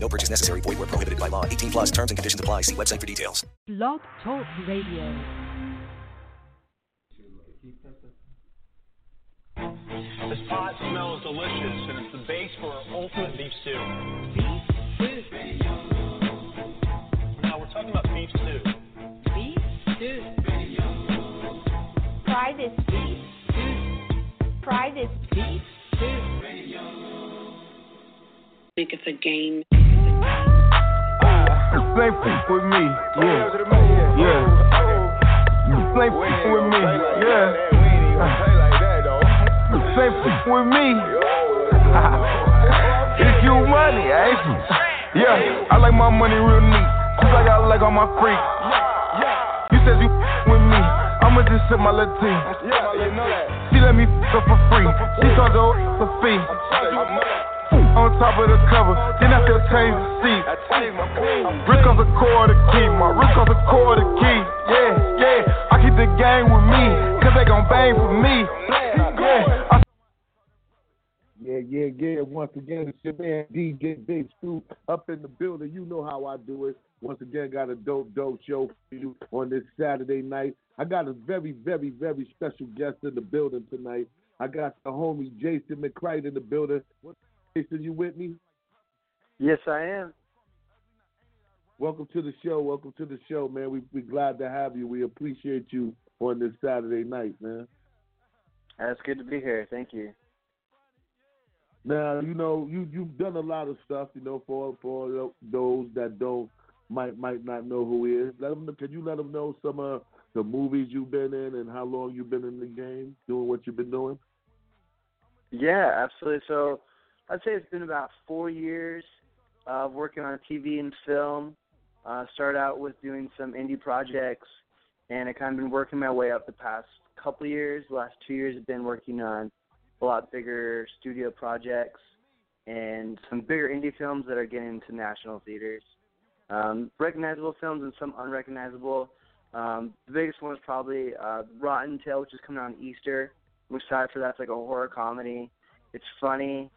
No purchase necessary. Void where prohibited by law. 18 plus terms and conditions apply. See website for details. Blog Talk Radio. This pot smells delicious, and it's the base for our ultimate beef stew. Beef stew. Now we're talking about beef stew. Beef stew. Try this beef. Try this beef. Stew radio. Think it's a game. Same fuck with me, yeah, yeah. Same fuck with me, yeah. Same fuck with me. if you money, ain't you? Yeah, I like my money real neat. Cause I got like on my freak. Yeah you said you with me. I'ma just sip my little Latin. She let me f for free. She charge her a fee. On top of the cover, then I still change Once again, it's your man DJ Big Stew up in the building. You know how I do it. Once again, got a dope, dope show for you on this Saturday night. I got a very, very, very special guest in the building tonight. I got the homie Jason McCrite in the building. What, Jason, you with me? Yes, I am. Welcome to the show. Welcome to the show, man. We we glad to have you. We appreciate you on this Saturday night, man. That's good to be here. Thank you. Now you know you you've done a lot of stuff. You know for for those that don't might might not know who is. Let them. Can you let them know some of the movies you've been in and how long you've been in the game doing what you've been doing? Yeah, absolutely. So I'd say it's been about four years of working on TV and film. Uh, started out with doing some indie projects, and I kind of been working my way up the past couple years. The last two years, I've been working on a lot bigger studio projects and some bigger indie films that are getting into national theaters. Um, recognizable films and some unrecognizable. Um, the biggest one is probably uh, Rottentail, which is coming out on Easter. I'm excited for that. It's like a horror comedy. It's funny,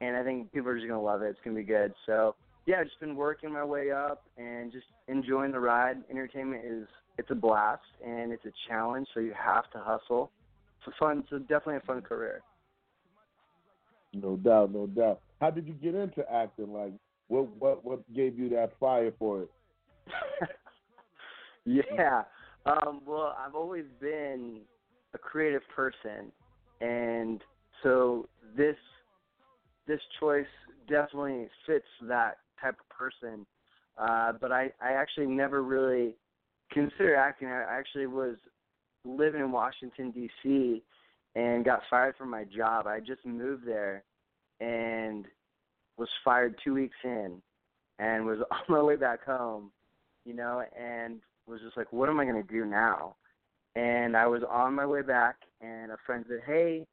and I think people are just gonna love it. It's gonna be good. So yeah, I've just been working my way up and just enjoying the ride. Entertainment is it's a blast and it's a challenge, so you have to hustle. It's a fun. It's definitely a fun career. No doubt, no doubt. How did you get into acting? Like, what what what gave you that fire for it? Yeah. Um, well, I've always been a creative person, and so this this choice definitely fits that type of person. Uh, but I I actually never really considered acting. I actually was living in Washington D.C. and got fired from my job. I just moved there and was fired two weeks in, and was on my way back home, you know, and was just like, what am I going to do now? And I was on my way back, and a friend said, hey,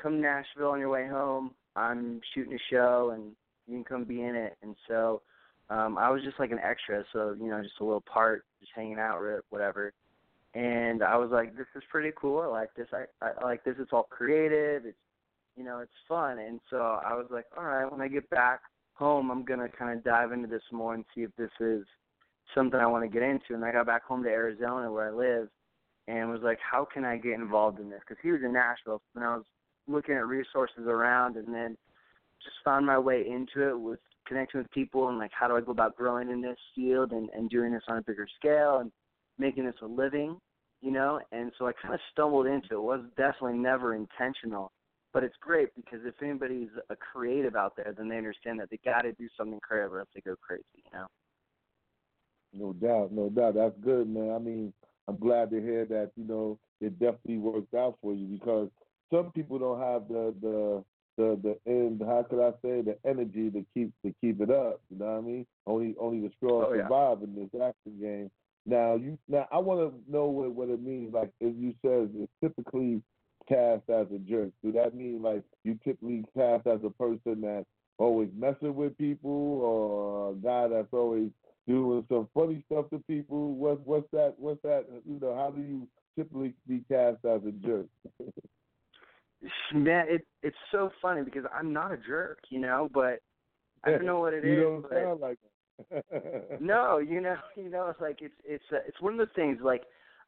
come Nashville on your way home. I'm shooting a show, and you can come be in it. And so um, I was just like an extra, so you know, just a little part, just hanging out whatever. And I was like, this is pretty cool. I like this. I, I like this. It's all creative. It's you know, it's fun. And so I was like, all right, when I get back home, I'm gonna kind of dive into this more and see if this is something I want to get into. And I got back home to Arizona where I live, and was like, how can I get involved in this? Because he was in Nashville, and I was looking at resources around, and then just found my way into it with connecting with people and like how do I go about growing in this field and and doing this on a bigger scale and making this a living, you know. And so I kind of stumbled into it. it was definitely never intentional, but it's great because if anybody's a creative out there, then they understand that they got to do something creative or else they go crazy, you know. No doubt, no doubt. That's good, man. I mean, I'm glad to hear that. You know, it definitely worked out for you because some people don't have the the the the end. How could I say the energy to keep to keep it up? You know what I mean? Only only the strong Oh, yeah. survive in this action game. Now you now I want to know what what it means. Like if you said it's typically cast as a jerk. Do that mean like you typically cast as a person that's always messing with people, or a guy that's always doing some funny stuff to people? What what's that? What's that? You know, how do you typically be cast as a jerk? Man, it it's so funny because I'm not a jerk, you know, but I don't know what it is. you don't but sound like no, you know, you know, it's like it's it's uh, it's one of those things. Like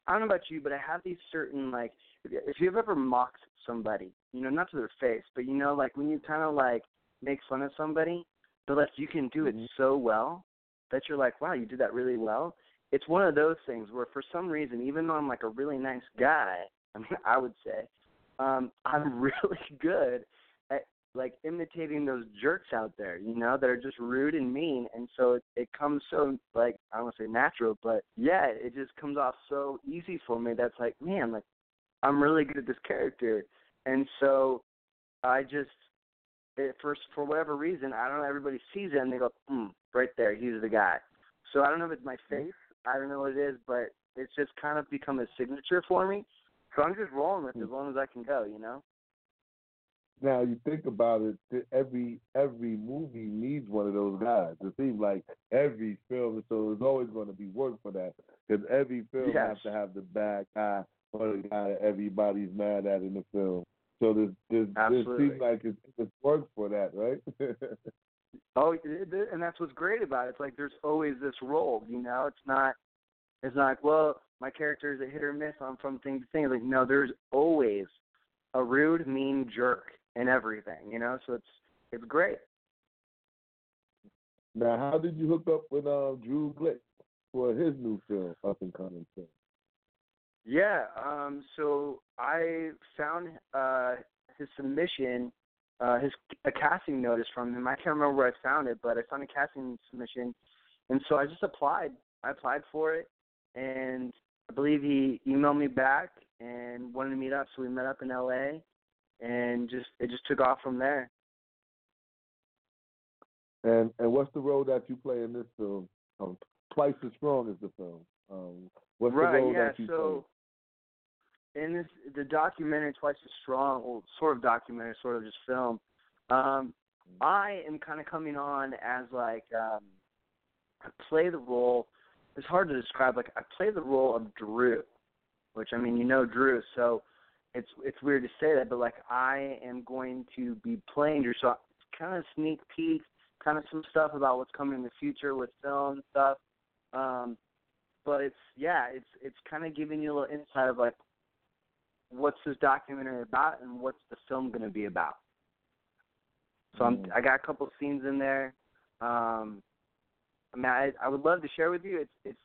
I don't know about you, but I have these certain like if you- if you've ever mocked somebody, you know, not to their face, but you know, like when you kind of like make fun of somebody, but like you can do it so well that you're like, wow, you did that really well. It's one of those things where for some reason, even though I'm like a really nice guy, I mean, I would say, um, I'm really good like imitating those jerks out there, you know, that are just rude and mean, and so it, it comes so like I don't want to say natural, but yeah, it just comes off so easy for me. That's like, man, like I'm really good at this character, and so I just it, for for whatever reason, I don't know. Everybody sees it and they go, mm, right there, he's the guy. So I don't know if it's my face, I don't know what it is, but it's just kind of become a signature for me. So I'm just rolling with it as long as I can go, you know. Now you think about it, every every movie needs one of those guys. It seems like every film, so there's always going to be work for that because every film Yes. has to have the bad guy or the guy that everybody's mad at in the film. So there's there's seems like it's, it's work for that, right? Oh, and that's what's great about it. It's like there's always this role, you know. It's not, it's not like, well, my character is a hit or miss I'm from thing to thing. Like, no, there's always a rude, mean jerk in everything, you know. So it's it's great. now, how did you hook up with uh, Drew Glick for his new film, up and coming film? Yeah. Um. So I found uh his submission, uh, his a casting notice from him. I can't remember where I found it, but I found a casting submission, and so I just applied. I applied for it, and I believe he emailed me back and wanted to meet up. So we met up in L.A. and just it just took off from there. And and what's the role that you play in this film? Um, Twice as strong as the film. Um, what's right. the role yeah. that you play? so in this the documentary Twice as Strong, well, sort of documentary, sort of just film. Um, I am kind of coming on as like um, I play the role. It's hard to describe. Like I play the role of Drew, which I mean you know Drew, so it's it's weird to say that, but like I am going to be playing Drew. So kind of sneak peek, kind of some stuff about what's coming in the future with film and stuff. Um, but it's yeah, it's it's kind of giving you a little insight of like what's this documentary about and what's the film going to be about. So I'm Mm. I got a couple scenes in there. Um, I mean, I I would love to share with you. It's it's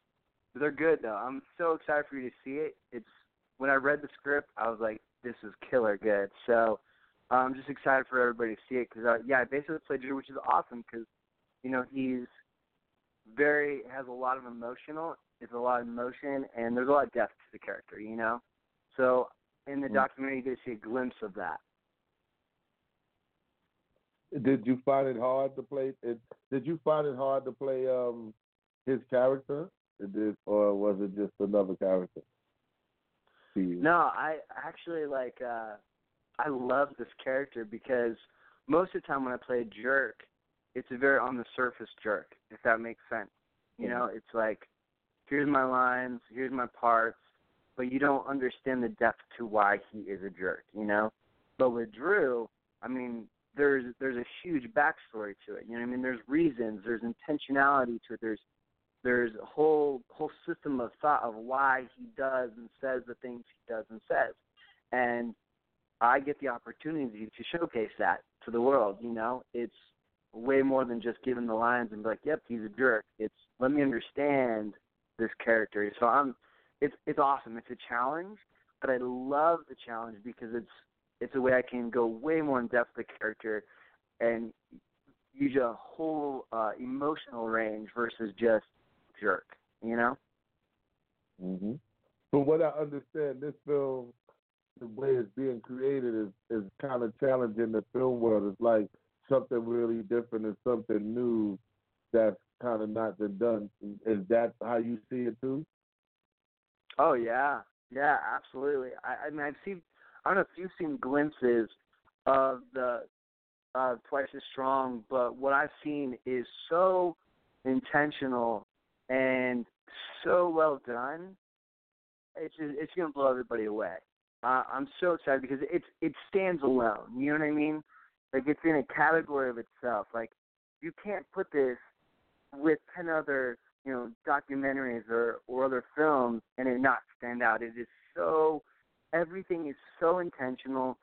they're good though. I'm so excited for you to see it. It's when I read the script, I was like, this is killer good. So I'm just excited for everybody to see it because uh, yeah, I basically played Drew, which is awesome because you know he's very has a lot of emotional, it's a lot of emotion, and there's a lot of depth to the character. You know, so in the Mm. documentary you get to see a glimpse of that. Did you find it hard to play? It, did you find it hard to play um his character, It did- or was it just another character? You? No, I actually like uh I love this character because most of the time when I play a jerk, it's a very on the surface jerk, if that makes sense. You know, it's like here's my lines, here's my parts, but you don't understand the depth to why he is a jerk, you know? But with Drew, I mean, there's there's a huge backstory to it. You know what I mean? There's reasons, there's intentionality to it, there's there's a whole whole system of thought of why he does and says the things he does and says. And I get the opportunity to showcase that to the world, you know. It's way more than just giving the lines and be like, Yep, he's a jerk. It's let me understand this character. So I'm it's it's awesome. It's a challenge, but I love the challenge because it's it's a way I can go way more in depth with the character and use a whole uh emotional range versus just jerk, you know? hmm From what I understand, this film the way it's being created is is kind of challenging the film world. It's like something really different and something new that's kind of not been done. Is that how you see it too? Oh yeah, yeah, absolutely. I, I mean, I've seen. I don't know if you've seen glimpses of the uh, Twice as Strong, but what I've seen is so intentional and so well done. It's just, it's gonna blow everybody away. Uh, I'm so excited because it's it stands alone. You know what I mean? Like it's in a category of itself. Like you can't put this with ten other you know documentaries or or other films and it not stand out. It is so everything is so intentional,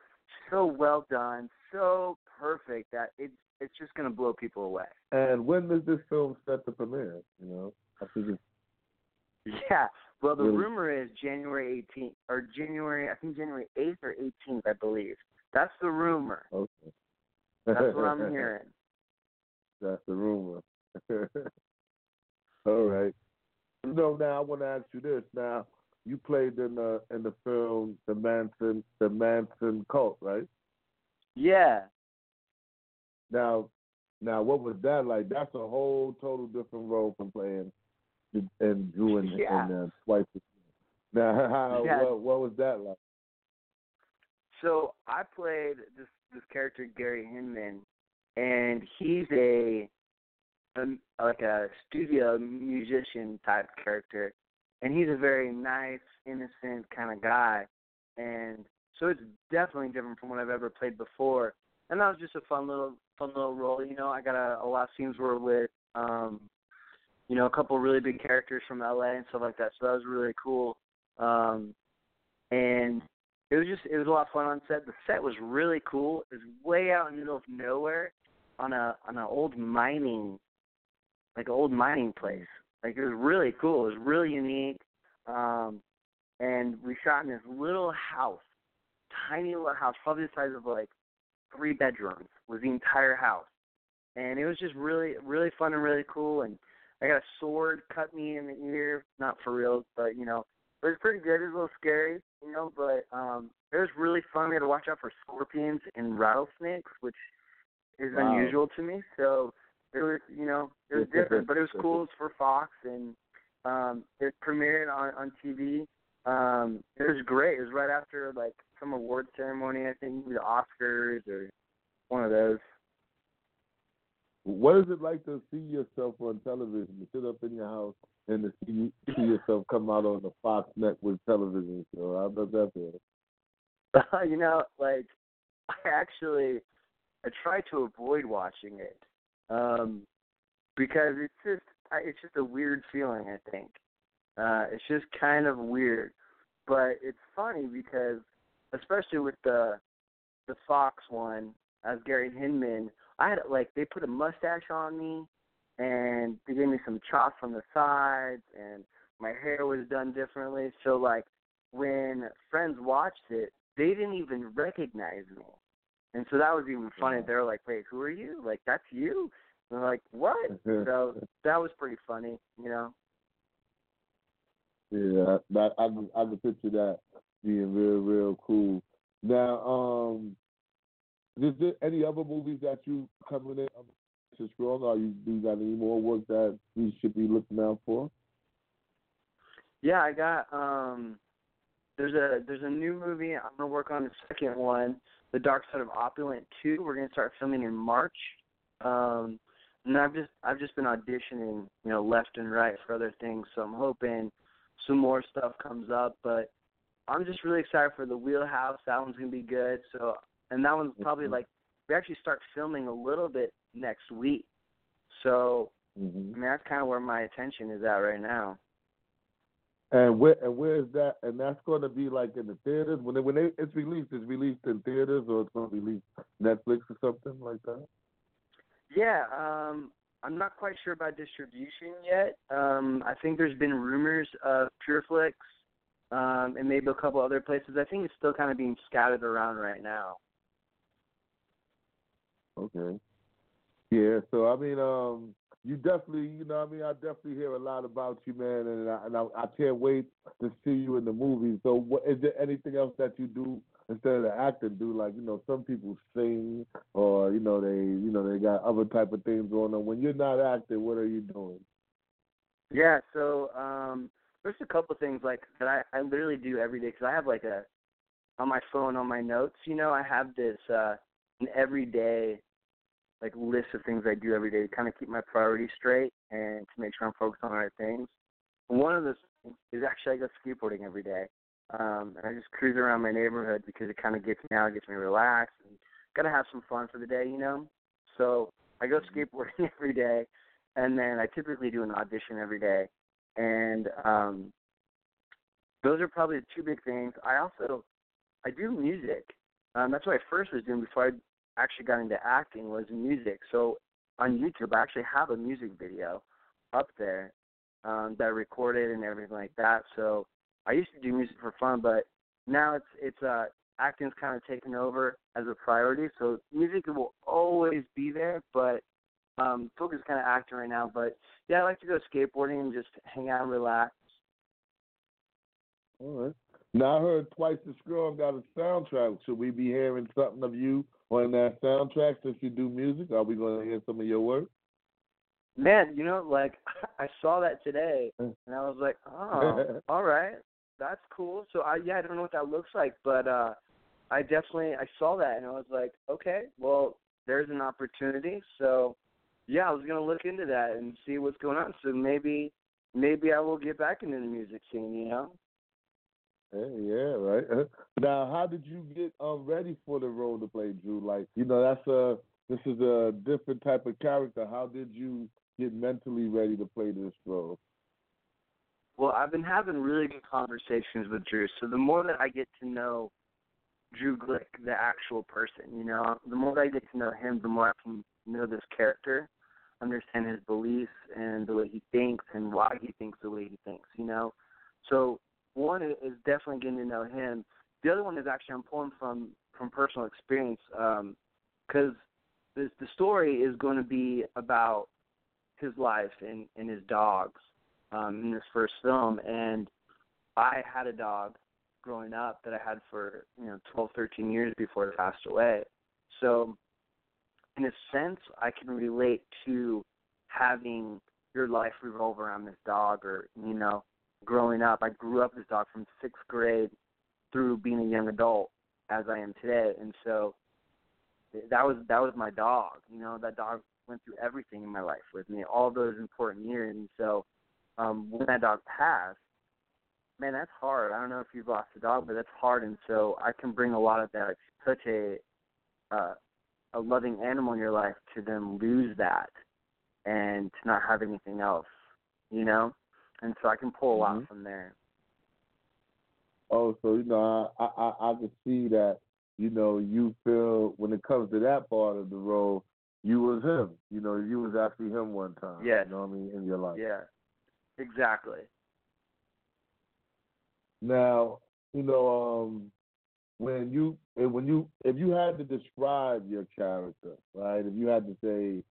so well done, so perfect that it's it's just gonna blow people away. And when does this film set to premiere? You know, Yeah. Well, the Really? rumor is January 18th or January, I think January 8th or 18th, I believe. That's the rumor. okay. That's what I'm hearing. That's the rumor. All right. No, now I want to ask you this. Now, you played in the in the film the Manson the Manson Cult, right? Yeah. Now, now what was that like? That's a whole total different role from playing and Drew and, Yeah. and uh, Twice. Now, how Yeah. what, what was that like? So I played this this character Gary Hinman, and he's a, a like a studio musician type character, and he's a very nice, innocent kind of guy, and so it's definitely different from what I've ever played before. And that was just a fun little fun little role. You know, I got a, a lot of scenes were with um, you know, a couple really big characters from LA and stuff like that. So that was really cool. Um, and it was just it was a lot of fun on set. The set was really cool. It was way out in the middle of nowhere on a on an old mining like old mining place. Like it was really cool. It was really unique. Um and we shot in this little house. Tiny little house, probably the size of like three bedrooms was the entire house. And it was just really really fun and really cool and I got a sword cut me in the ear, not for real, but you know, it was pretty good. It was a little scary, you know, but um it was really fun. We had to watch out for scorpions and rattlesnakes, which is Wow. unusual to me. So it was, you know, it was different, but it was cool. It was for Fox, and um it premiered on on TV. Um It was great. It was right after like some award ceremony, I think, the Oscars or one of those. What is it like to see yourself on television? To sit up in your house and to see see yourself come out on the Fox Network television show. How does that feel? you know, like I actually I try to avoid watching it um, because it's just it's just a weird feeling. I think uh, it's just kind of weird, but it's funny because especially with the the Fox one as Gary Hinman, I had like they put a mustache on me and they gave me some chops on the sides and my hair was done differently. So like when friends watched it, they didn't even recognize me. And so that was even funny. They were like, Wait, who are you? Like, that's you? And they're like, What? so that was pretty funny, you know. Yeah, that I I can picture that being real real cool. Now, um, is there any other movies that you coming in um, to strong? Or you do you got any more work that we should be looking out for? Yeah, I got um there's a there's a new movie. I'm gonna work on the second one, The Dark Side of Opulent two. We're gonna start filming in March. Um and I've just I've just been auditioning, you know, left and right for other things, so I'm hoping some more stuff comes up, but I'm just really excited for the wheelhouse. That one's gonna be good. So and that one's probably like we actually start filming a little bit next week. So Mm-hmm. I mean that's kinda where my attention is at right now. And where and where is that? And that's going to be like in the theaters when it, when it, it's released. It's released in theaters or it's going to be released Netflix or something like that. Yeah, um, I'm not quite sure about distribution yet. Um, I think there's been rumors of Pure Flix um, and maybe a couple other places. I think it's still kind of being scattered around right now. Okay. Yeah. So I mean, um, you definitely, you know, I mean, I definitely hear a lot about you, man, and I, and I, I can't wait to see you in the movies. So, what, is there anything else that you do instead of the acting? Do like, you know, some people sing, or you know, they, you know, they got other type of things going on. When you're not acting, what are you doing? Yeah, so um, there's a couple things like that I, I literally do every day because I have like a on my phone on my notes. You know, I have this uh, an everyday like list of things I do every day to kind of keep my priorities straight and to make sure I'm focused on the right things. one of those things is actually I go skateboarding every day. Um, and I just cruise around my neighborhood because it kind of gets me out, gets me relaxed, and gotta have some fun for the day, you know. So I go skateboarding every day, and then I typically do an audition every day, and um, those are probably the two big things. I also I do music. Um, that's what I first was doing before I actually got into acting was music. So on YouTube, I actually have a music video up there um, that I recorded and everything like that. So I used to do music for fun, but now it's it's uh acting's kind of taken over as a priority. So music will always be there, but um focus kind of acting right now. But yeah, I like to go skateboarding and just hang out and relax. All right. Now I heard Twice as Strong got a soundtrack. Should we be hearing something of you on that soundtrack since you do music? Are we going to hear some of your work? Man, you know, like I saw that today, and I was like, oh, all right, that's cool. So I yeah, I don't know what that looks like, but uh I definitely I saw that and I was like, okay, well, there's an opportunity. So yeah, I was gonna look into that and see what's going on. So maybe maybe I will get back into the music scene, you know. Yeah, yeah, right. Now, how did you get um, ready for the role to play Drew? Like, you know, that's a this is a different type of character. How did you get mentally ready to play this role? Well, I've been having really good conversations with Drew. So the more that I get to know Drew Glick, the actual person, you know, the more I get to know him, the more I can know this character, understand his beliefs and the way he thinks and why he thinks the way he thinks, you know. So one is definitely getting to know him. The other one is actually I'm pulling from from personal experience because um, the the story is going to be about his life and and his dogs um, in this first film, and I had a dog growing up that I had for you know 12, 13 years before it passed away. So, in a sense, I can relate to having your life revolve around this dog, or you know, growing up. I grew up this dog from sixth grade through being a young adult as I am today, and so that was that was my dog. You know, that dog went through everything in my life with me, all those important years, and so um, when that dog passed, man, that's hard. I don't know if you've lost a dog, but that's hard, and so I can bring a lot of that, such a uh, a loving animal in your life to then lose that and to not have anything else, you know and so I can pull a lot mm-hmm. from there. Oh, so you know, I, I I can see that. You know, you feel when it comes to that part of the role, you was him. You know, you was actually him one time. Yeah. You know what I mean in your life. Yeah. Exactly. Now, you know, um, when you when you if you had to describe your character, right? If you had to say,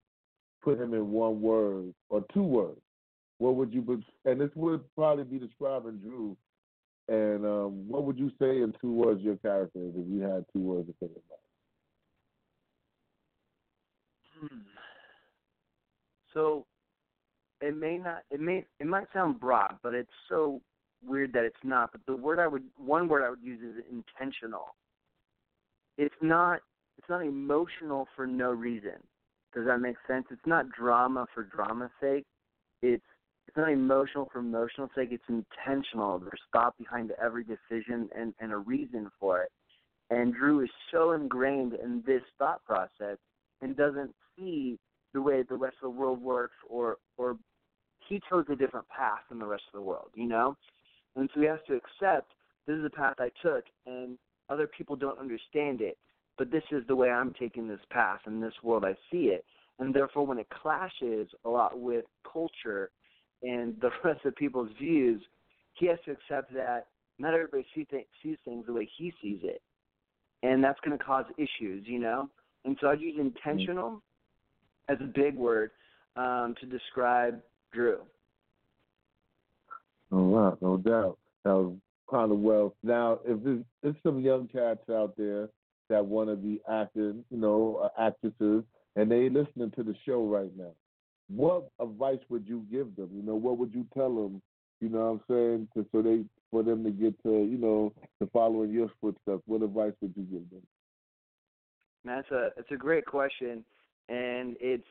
put him in one word or two words, what would you be, and this would probably be describing Drew. And um, what would you say in two words your character is if you had two words to say about? Hmm. So it may not it may it might sound broad, but it's so weird that it's not. But the word I would one word I would use is intentional. It's not it's not emotional for no reason. Does that make sense? It's not drama for drama's sake. It's it's not emotional for emotional sake. It's intentional. There's thought behind every decision and, and a reason for it. And Drew is so ingrained in this thought process and doesn't see the way the rest of the world works or or he chose a different path than the rest of the world, you know? And so he has to accept this is the path I took and other people don't understand it, but this is the way I'm taking this path in this world I see it. And therefore when it clashes a lot with culture and the rest of people's views, he has to accept that not everybody see th- sees things the way he sees it, and that's going to cause issues, you know. And so I'd use intentional as a big word. um, to describe Drew. Oh wow, no doubt. That was kind of well. Now, if there's, there's some young cats out there that want to be acting, you know, uh, actresses, and they listening to the show right now, what advice would you give them? You know, what would you tell them? You know what I'm saying? To, so they for them to get to, you know, to follow in your footsteps. What advice would you give them? That's a it's a great question, and it's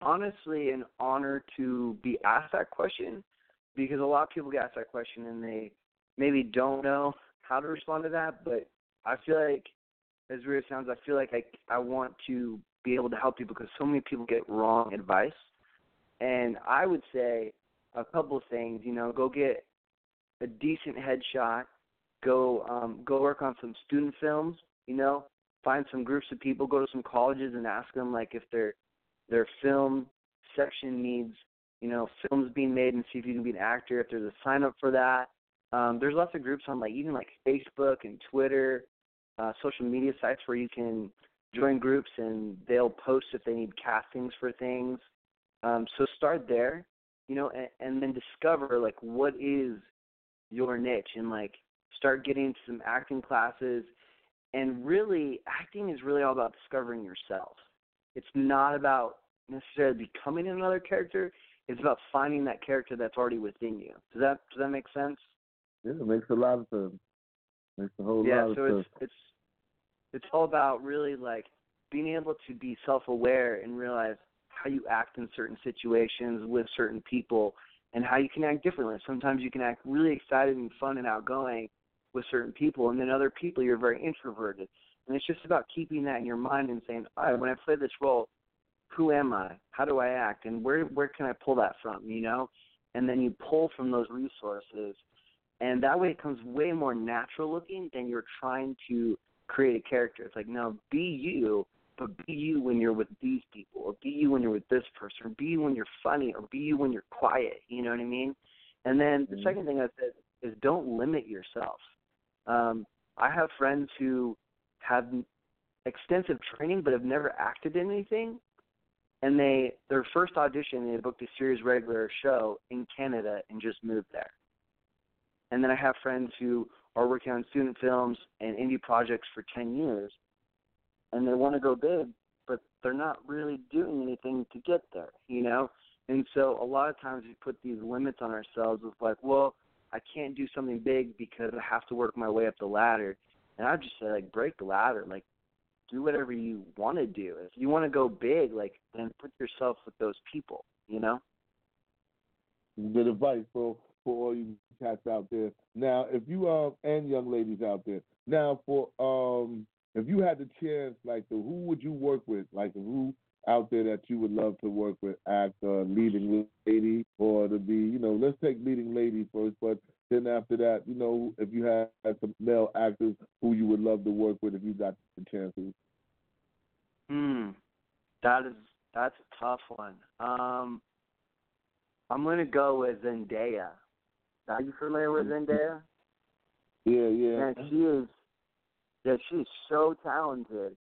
honestly an honor to be asked that question because a lot of people get asked that question and they maybe don't know how to respond to that. But I feel like, as weird as it sounds, I feel like I I want to be able to help people because so many people get wrong advice. And I would say a couple of things. You know, go get a decent headshot. Go um, go work on some student films. You know, find some groups of people. Go to some colleges and ask them like if their their film section needs you know films being made and see if you can be an actor. If there's a sign up for that. Um, there's lots of groups on like even like Facebook and Twitter, uh, social media sites where you can join groups and they'll post if they need castings for things. Um, so start there, you know, and, and then discover like what is your niche and like start getting into some acting classes. And really, acting is really all about discovering yourself. It's not about necessarily becoming another character. It's about finding that character that's already within you. Does that does that make sense? Yeah, it makes a lot of sense. Makes a whole yeah, lot so of it's sense. it's it's all about really like being able to be self aware and realize how you act in certain situations with certain people and how you can act differently. Sometimes you can act really excited and fun and outgoing with certain people and then other people you're very introverted. And it's just about keeping that in your mind and saying, All right, when I play this role, who am I? How do I act? And where where can I pull that from, you know? And then you pull from those resources and that way it comes way more natural looking than you're trying to create a character. It's like, no, be you, but be you when you're with these people, or be you when you're with this person, or be you when you're funny, or be you when you're quiet. You know what I mean? And then the Mhm. second thing I said is don't limit yourself. Um, I have friends who have extensive training but have never acted in anything, and they their first audition they booked a series regular show in Canada and just moved there. And then I have friends who are working on student films and indie projects for 10 years, and they want to go big, but they're not really doing anything to get there, you know? And so a lot of times we put these limits on ourselves of like, well, I can't do something big because I have to work my way up the ladder. And I just say like break the ladder, like do whatever you want to do. If you want to go big, like then put yourself with those people, you know? Good advice for for all you cats out there. Now, if you uh and young ladies out there. Now, for um, if you had the chance, like, to, who would you work with? Like, who out there that you would love to work with, act uh, leading lady, or to be, you know, let's take leading lady first, but then after that, you know, if you had some male actors who you would love to work with, if you got the chance to. Hmm. That is that's a tough one. Um I'm gonna go with Zendaya. Are you familiar with Zendaya? Yeah, yeah. Man, she is yeah, she's so talented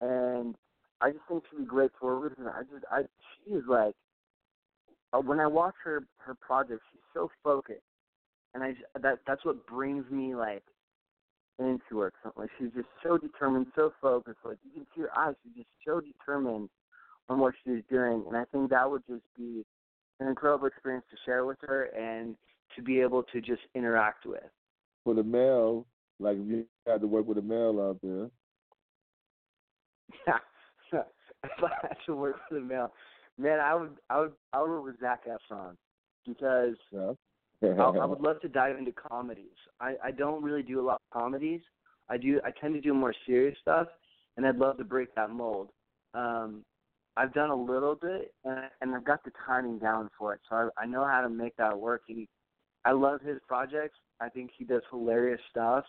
and I just think she'd be great for a reason. I just I she is like uh, when I watch her her projects, she's so focused, and I that that's what brings me like into her. Like she's just so determined, so focused. Like you can see her eyes; she's just so determined on what she's doing, and I think that would just be an incredible experience to share with her and to be able to just interact with. For the male, like if you had to work with a male out there. if I had to work for the male, man, I would, I would, I would work with Zac Efron because Yeah. I, I would love to dive into comedies. I, I don't really do a lot of comedies. I do. I tend to do more serious stuff, and I'd love to break that mold. Um, I've done a little bit, and, and I've got the timing down for it, so I, I know how to make that work. He, I love his projects. I think he does hilarious stuff,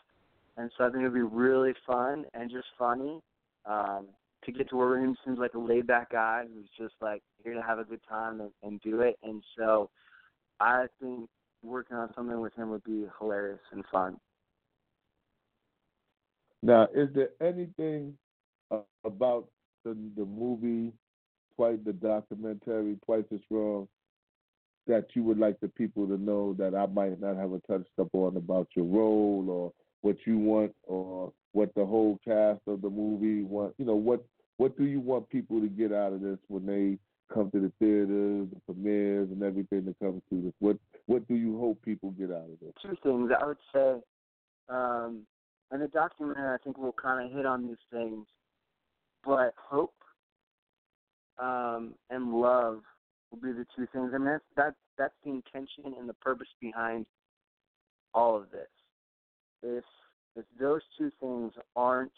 and so I think it'd be really fun and just funny um, to get to with him. Seems like a laid back guy who's just like here to have a good time and, and do it. And so I think working on something with him would be hilarious and fun. Now, is there anything uh, about the the movie quite the documentary Twice as Strong that you would like the people to know that I might not have a touched up on about your role or what you want or what the whole cast of the movie want you know what what do you want people to get out of this when they come to the theaters, the premieres and everything that comes to this? What what do you hope people get out of this? Two things. I would say um and the documentary I think will kinda hit on these things. But hope um and love will be the two things. Mean that's that that's the intention and the purpose behind all of this. If if those two things aren't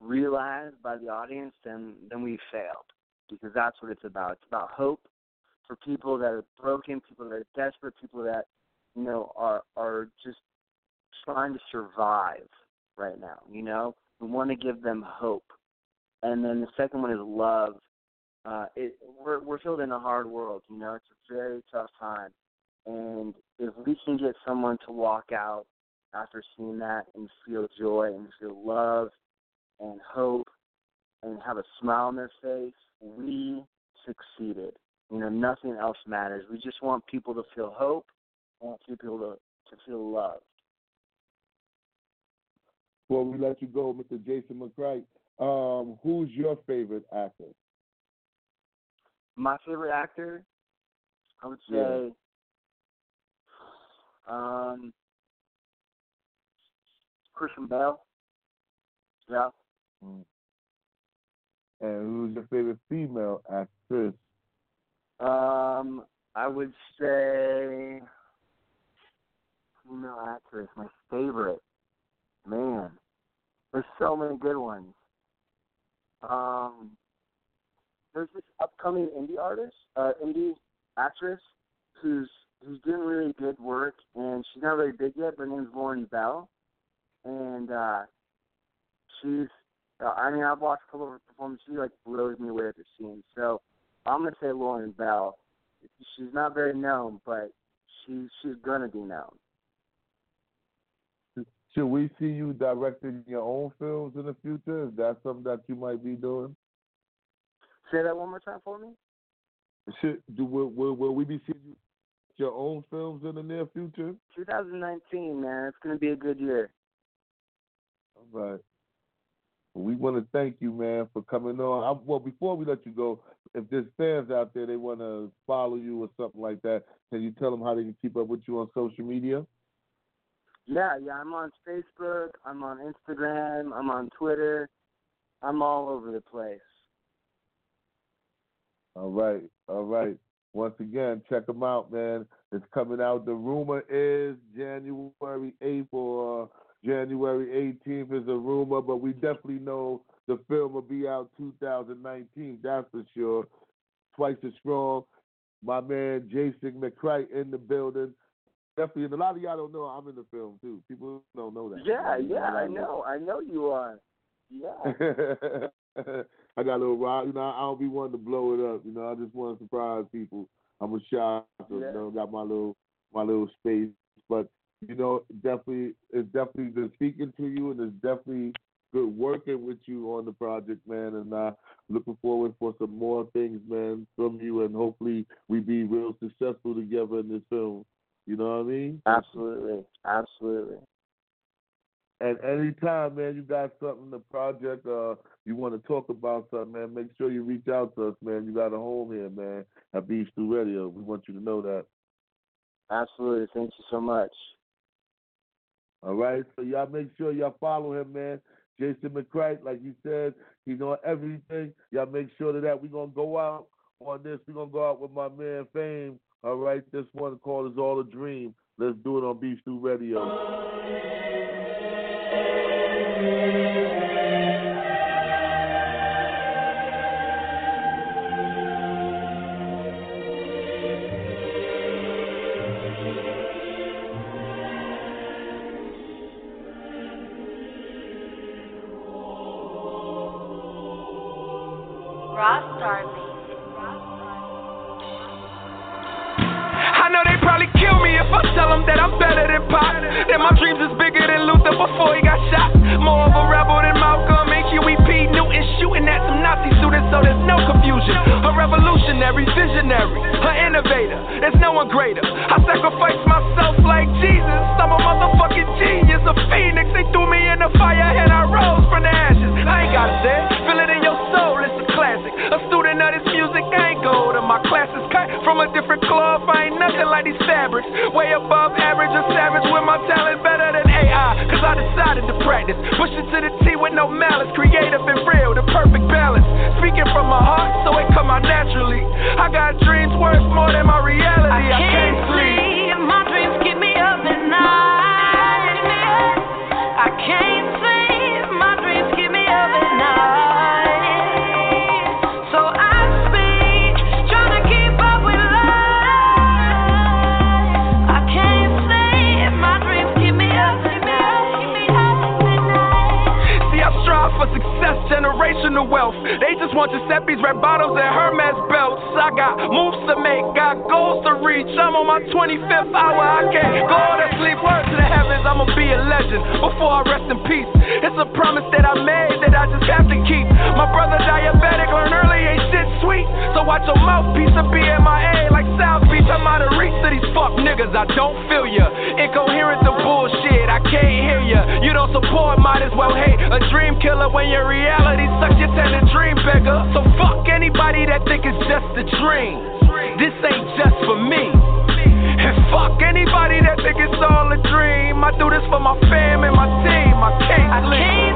realized by the audience, then then we failed because that's what it's about. It's about hope for people that are broken, people that are desperate, people that you know are are just trying to survive right now. You know, we want to give them hope, and then the second one is love. Uh, it, we're we're filled in a hard world. You know, it's a very tough time, and if we can get someone to walk out after seeing that and feel joy and feel love and hope and have a smile on their face, we succeeded. You know, nothing else matters. We just want people to feel hope, we want people to, to feel loved. Before we let you go, Mr. Jason McCrite, um, who's your favorite actor? My favorite actor, I would say, yeah. um, Christian Bale. Yeah. Mm. And who's your favorite female actress? Um, I would say female actress. My favorite. Man, there's so many good ones. Um, there's this upcoming indie artist, uh, indie actress, who's who's doing really good work, and she's not really big yet. But her name's Lauren Bell, and uh, she's uh, I mean, I've watched a couple of her performances. She like blows me away at the scene. So I'm gonna say Lauren Bell. She's not very known, but she's she's gonna be known. Should we see you directing your own films in the future? Is that something that you might be doing? Say that one more time for me. Should do will, will, will we be seeing you your own films in the near future? 2019, man, it's gonna be a good year. All right. We want to thank you, man, for coming on. I, well, before we let you go, if there's fans out there they want to follow you or something like that, can you tell them how they can keep up with you on social media? Yeah, yeah, I'm on Facebook, I'm on Instagram, I'm on Twitter, I'm all over the place. All right, all right. Once again, check them out, man. It's coming out. The rumor is January 8th or January 18th is a rumor, but we definitely know the film will be out 2019. That's for sure. Twice as strong. My man Jason McCrite in the building. Definitely, and a lot of y'all don't know I'm in the film too. People don't know that. Yeah, yeah, I know. I know you are. Yeah. I got a little ride. You know, I don't be wanting to blow it up. You know, I just want to surprise people. I'm a shy, so yeah. you know, got my little my little space. But you know, definitely it's definitely good speaking to you, and it's definitely good working with you on the project, man. And uh, looking forward for some more things, man, from you, and hopefully we be real successful together in this film. You know what I mean? Absolutely, absolutely. And anytime, man, you got something, the project, uh, you want to talk about something, man, make sure you reach out to us, man. You got a home here, man, at Beef Stew Radio. We want you to know that. Absolutely. Thank you so much. All right. So y'all make sure y'all follow him, man. Jason McCrite, like you said, he's on everything. Y'all make sure of that we're gonna go out on this. We're gonna go out with my man Fame. All right, this one called is all a dream. Let's do it on Beef Stew Radio. Goals to reach. I'm on my 25th hour. I can't go to sleep. Word to the heavens, I'ma be a legend before I rest in peace. It's a promise that I made that I just have to keep. My brother diabetic, learn early, ain't shit sweet. So watch your mouthpiece of BMIA like South Beach. I'm out of reach to these fuck niggas. I don't feel ya. Incoherent the bullshit. I can't hear ya. You don't support, might as well hate. A dream killer when your reality sucks your tend a dream beggar. So fuck anybody that think it's just a dream. This ain't just for me. And fuck anybody that think it's all a dream. I do this for my fam and my team. I can't sleep. I can't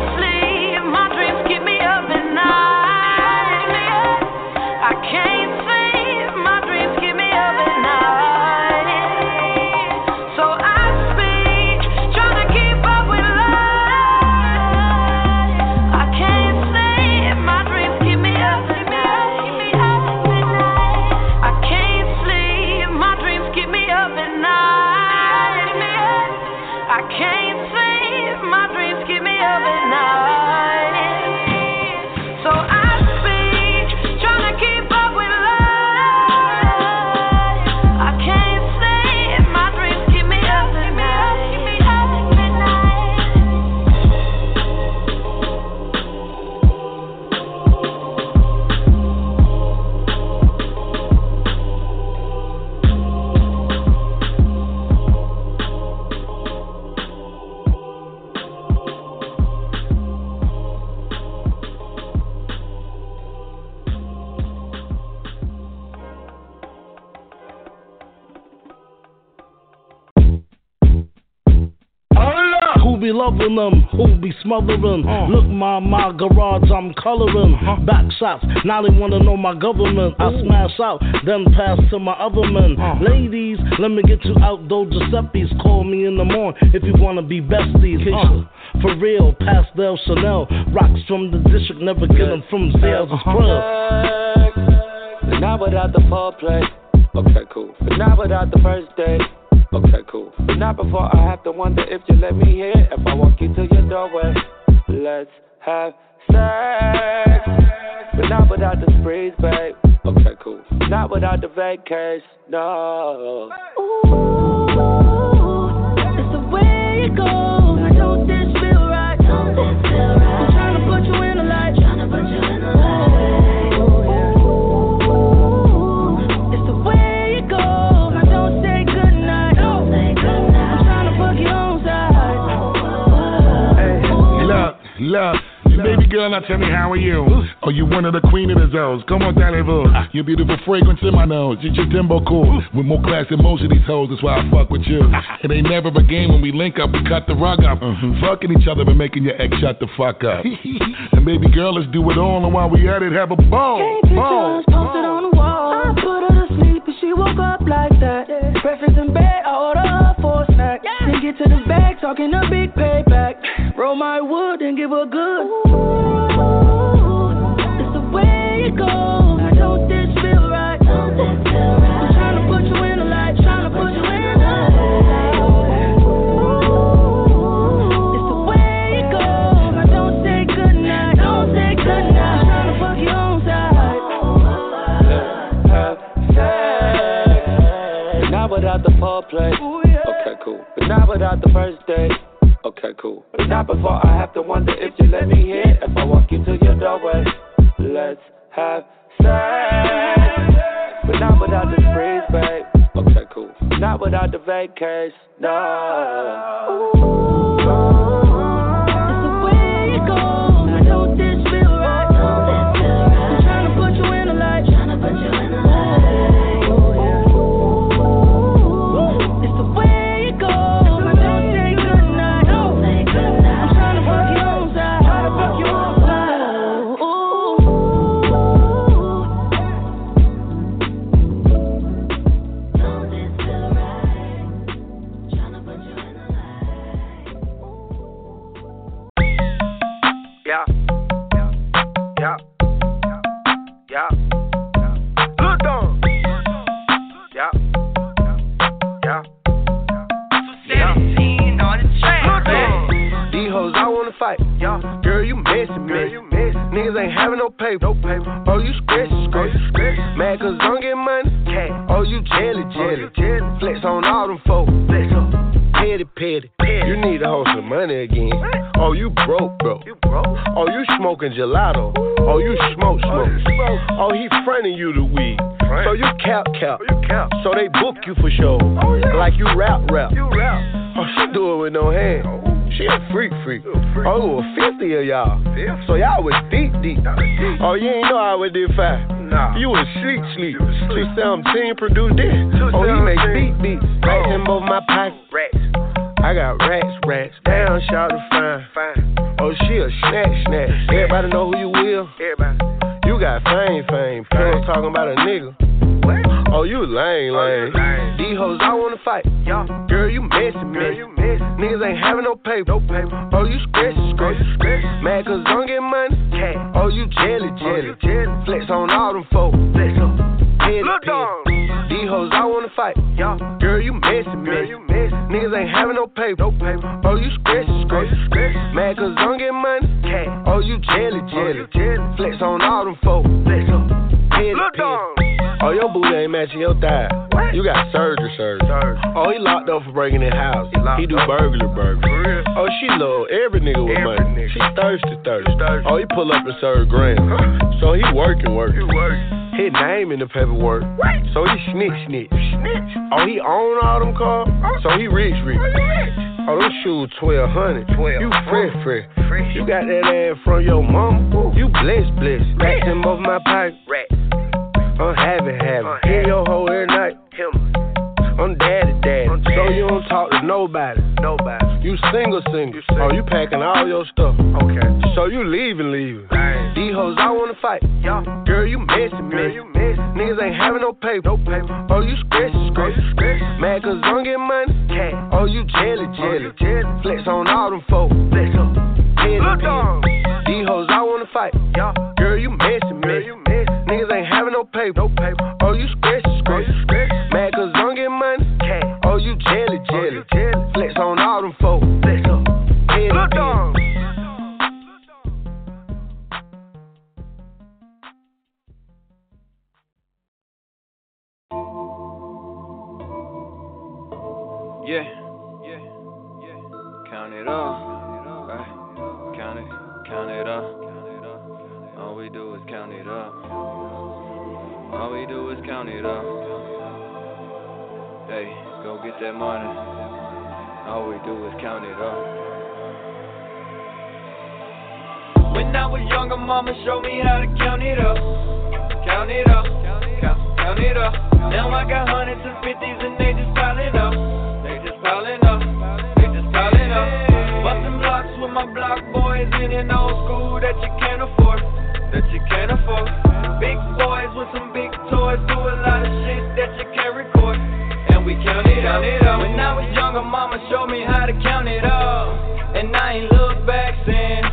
them, smothering. Uh. Look, my my garage, I'm coloring. Uh-huh. Back shots, now they wanna know my government. Ooh. I smash out, then pass to my other men. Uh. Ladies, let me get you out, though Giuseppe's. Call me in the morning if you wanna be besties. Uh. For real, pastel Chanel. Rocks from the district, never get them from sales uh-huh. But not without the foreplay. Okay, cool. But not without the first date. Okay, cool. Not before I have to wonder if you let me hear. If I walk you to your doorway, let's have sex. But not without the sprees, babe. Okay, cool. Not without the vacation, no. Ooh, it's the way it goes. Girl, now tell me how are you? Are you one of the queen of the zones? Come on, Tallyville. Your beautiful fragrance in my nose. You your timbo cool. With more class than most of these hoes, that's why I fuck with you. It ain't never a game when we link up, we cut the rug up. Mm-hmm. Fucking each other but making your ex shut the fuck up. and baby girl, let's do it all. And while we at it, have a ball. Ball. Posted on the wall. I put her to sleep and she woke up like that. Breakfast in bed, I order her for a snack. Then get to the bag, talking a big payback. Roll my wood and give her good. Ooh, it's the way it goes. No paper. No paper. Oh, you scratch, scratch, scratch. Mad cause I'm getting money. Cash. Oh, you jelly, oh, jelly. Oh, jelly. Flex on all them folks. Flex on. Petty, petty, petty. You need to hold some money again. Oh, you broke, bro. You broke. Oh, you smoking gelato. Oh, you smoke, oh, smoke. Oh, he fronting you the weed. So you cap, cap. Oh, you cap. So they book you for show. Oh. Like you rap, rap. You rap. Oh, she do it with no hand. She a freak, freak. Oh, 50 of y'all. So y'all was deep, deep. Oh, you ain't know I was deep five. Nah. You was sleep, sleep. She said I'm team produced this. Oh, he make beat, beat. Racks in both my pockets. I got rats, rats. Down, shout to fine. Fine. Oh, she a snack, snack. Everybody know who you will. Everybody. You got fame, fame. Pills talking about a nigga. What? Oh, oh, you lame, lame. Oh, These hoes, I wanna fight. Girl, you you messy. Niggas ain't having no paper. No paper. Oh, you scratch, oh, scratch, scratch. Mad cause don't get money. Oh, you jelly, oh, jelly. Oh, you jelly. Flex on all them folks. Flex on. Look dog. These hoes, I wanna fight. Girl, you you messy. Niggas ain't having no paper. No paper. Oh, you scratch, scratch, oh. Mad cause don't get money. Oh, you jelly, jelly. Oh, you jelly. Flex on all them folks. Flex on. Look dog. Oh, your booty ain't matching your thigh. What? You got surgery, surgery. Oh, he locked up for breaking in house. He, he do burglar, burglar. Oh, she love every nigga with every money. Nigga. She thirsty, thirsty. thirsty. Oh, he pull up and serve grand. so he working, working. He working. His name in the paperwork. What? So he snitch, snitch. Snitch. Oh, he own all them cars. So he rich, rich. Oh, them shoes twelve hundred. Twelve. You fresh, fresh. fresh. You got that ass from your mama. You blessed, blessed. Racks in both my pockets. I'm having, having. Hear your hoe every night. I'm daddy, daddy. So you don't talk to nobody. Nobody. You single, single. You single. Oh, you packing all your stuff. Okay. So you leaving, leaving. Dang. These hoes, I wanna fight. Yeah. Girl, you messy, Girl, you messy. Niggas ain't having no paper. No paper. Oh, you scratch, scratch, oh, scratch. Mad cause don't get money. Cash. Oh, you jelly, oh, jelly. Oh, you jelly. Flex on all them folks. Flex on. Look on. These hoes, I wanna fight. Yeah. Paper. No paper. Oh, you scratch, scratch, oh, scratch. Mad cause don't get money. Cash. Oh, you jelly, jelly. Oh, you jelly. Flex on all them folks. Flex on. Look on. Yeah, yeah, yeah. Count it up, right? Count it, count it up. All we do is count it up. All we do is count it up. Hey, go get that money. All we do is count it up. When I was younger, mama showed me how to count it up. Count it up, count, it up. Now I got hundreds and fifties and they just piling up. They just piling up, they just piling up. Busting blocks with my block boys in an old school that you can't afford, that you can't afford. Big toys do a lot of shit that you can't record. And we count it up. When I was younger, mama showed me how to count it up. And I ain't looked back since.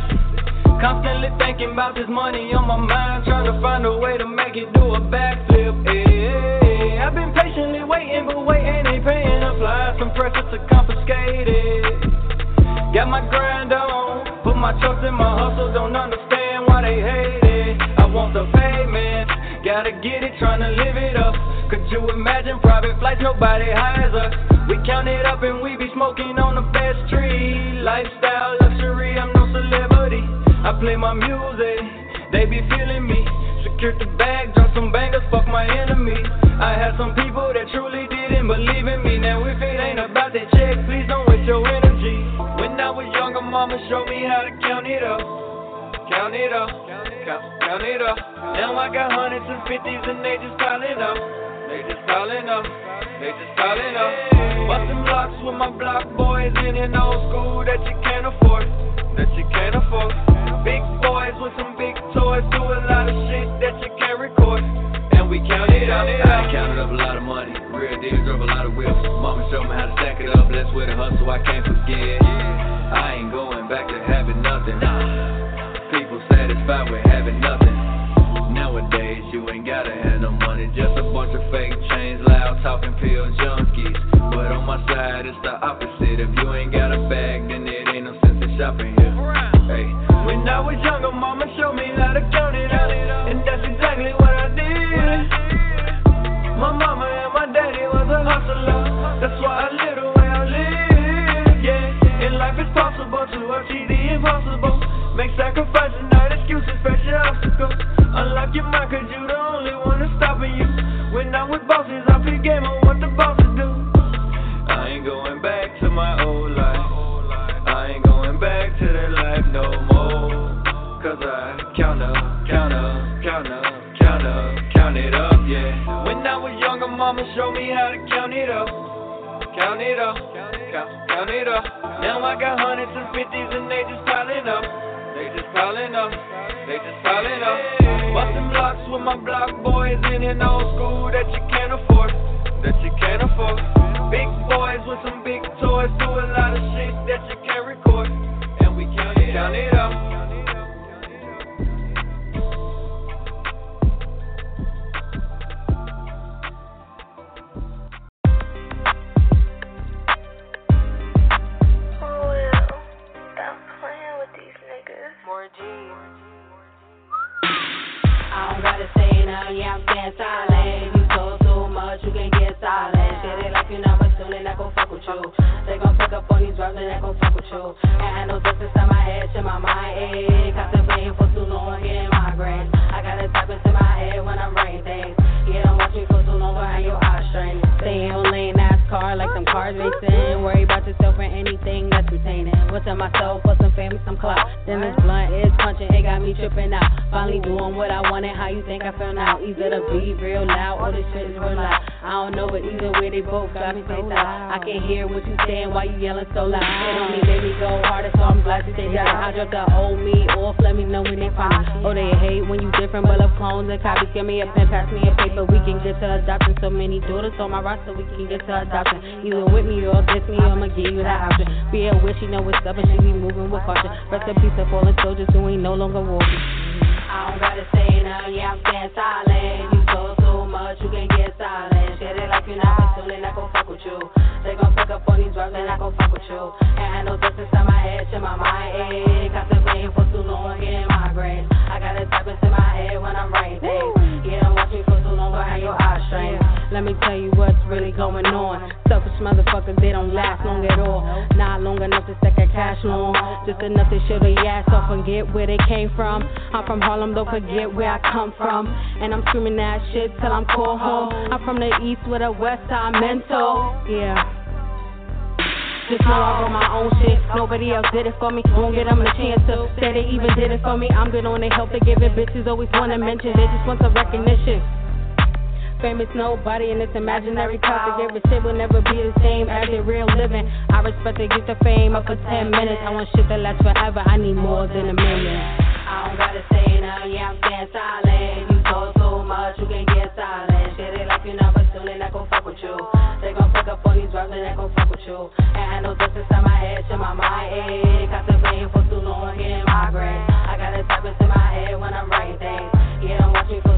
Constantly thinking about this money on my mind, trying to find a way to make it do a backflip. Hey, I've been patiently waiting, but waiting ain't paying. Apply some pressure to confiscate it. Got my grind on, put my trust in my hustle, don't understand why they hate it. Gotta get it, trying to live it up. Could you imagine private flights, nobody hires us? We count it up and we be smoking on the best tree. Lifestyle, luxury, I'm no celebrity. I play my music, they be feeling me. Secured the bag, drop some bangers, fuck my enemies. I had some people that truly didn't believe in me. Now if it ain't about that check, please don't waste your energy. When I was younger, mama showed me how to count it up. Count it up, count, count it up. Now I got hundreds and fifties and they just piling up. They just piling up, they just piling up. Busting blocks with my block boys in an old school that you can't afford, that you can't afford. Big boys with some big toys do a lot of shit that you can't record. And we count it up. I counted up a lot of money, real deal, drove a lot of whips. Mama showed me how to stack it up, blessed with a hustle, I can't forget. I ain't going back to having nothing. People satisfied with having ain't gotta have no money, just a bunch of fake chains, loud talking pill junkies. But on my side, it's the opposite. If you ain't got a bag, then it ain't no sense in shopping here. Hey. When I was younger, mama showed me how to count it out, and that's exactly what I did. My mama and my daddy was a hustler, that's why I live the way I live. Yeah, and life is possible to achieve the impossible, make sacrifices mind, cause you the only one that's stopping you. When I'm with bosses, I feel game on what the bosses do. I ain't going back to my old life. I ain't going back to that life no more. Cause I count up, count up, count up, count up, count it up, yeah. When I was younger, mama showed me how to count it up. Count it up, count, count it up. Now I got hundreds and fifties and they just piling up. They just piling up, they just piling up. Busting blocks with my block boys in an old school that you can't afford, that you can't afford. Big boys with some big toys do a lot of shit that you can't in myself, for some family, some clout. Then this blunt is punching, it got me tripping out. Finally doing what I wanted, how you think I feel now? Either to be real loud or the shit is real loud. I don't know, but either way they both got me so loud. I can't hear what you saying, why you yelling so loud? It only made me go harder, so I'm glad that they died. I dropped the old me off, let me know when they find me. Oh, they hate when you different, but love clones and copies. Give me a pen, pass me a paper, we can get to adoption. So many daughters on my roster, we can get to adoption. Either with me or against me, I'ma give you that option. Be a witch, you know what's up, and she be moving with caution. Rest in peace of fallen soldiers who ain't no longer walking. I don't gotta say nothing, yeah, I'm staying silent. You talk too much, you can get silent. Shit it like you're not pursuing, I gon' fuck with you. They gon' pick up on these drugs and I gon' fuck with you. I know this inside my head, shit my mind ache. Contemplating for too long, getting migraines. I gotta type into my head when I'm writing things. Yeah, don't watch me for too long, behind your eye strain. Let me tell you what's really going on. Selfish motherfuckers, they don't last long at all. Not long enough to stack a cash long. Just enough to show their ass off and get where they came from. I'm from Harlem, don't forget where I come from. And I'm screaming that shit till I'm called home. I'm from the east with a west side mental. Yeah. Just know I wrote my own shit. Nobody else did it for me. Won't get them a chance to say they even did it for me. I'm good on their help. They give it. Bitches always wanna mention. They just want some recognition. Famous nobody in this imaginary topic. Every shit will never be the same as the real living. I respect to get the fame up for 10 minutes. I want shit that lasts forever. I need more than a million. I don't gotta say nothing, yeah, I'm staying silent. You talk too much, you can get silent. Shit it like you're not gon' fuck with you. They gon' pick up on these drugs they gon' fuck with you. And I know this inside my head, shit my mind ache. Contemplating for too long, getting migraine. I gotta type into my head when I'm writing things. Yeah, don't watch me for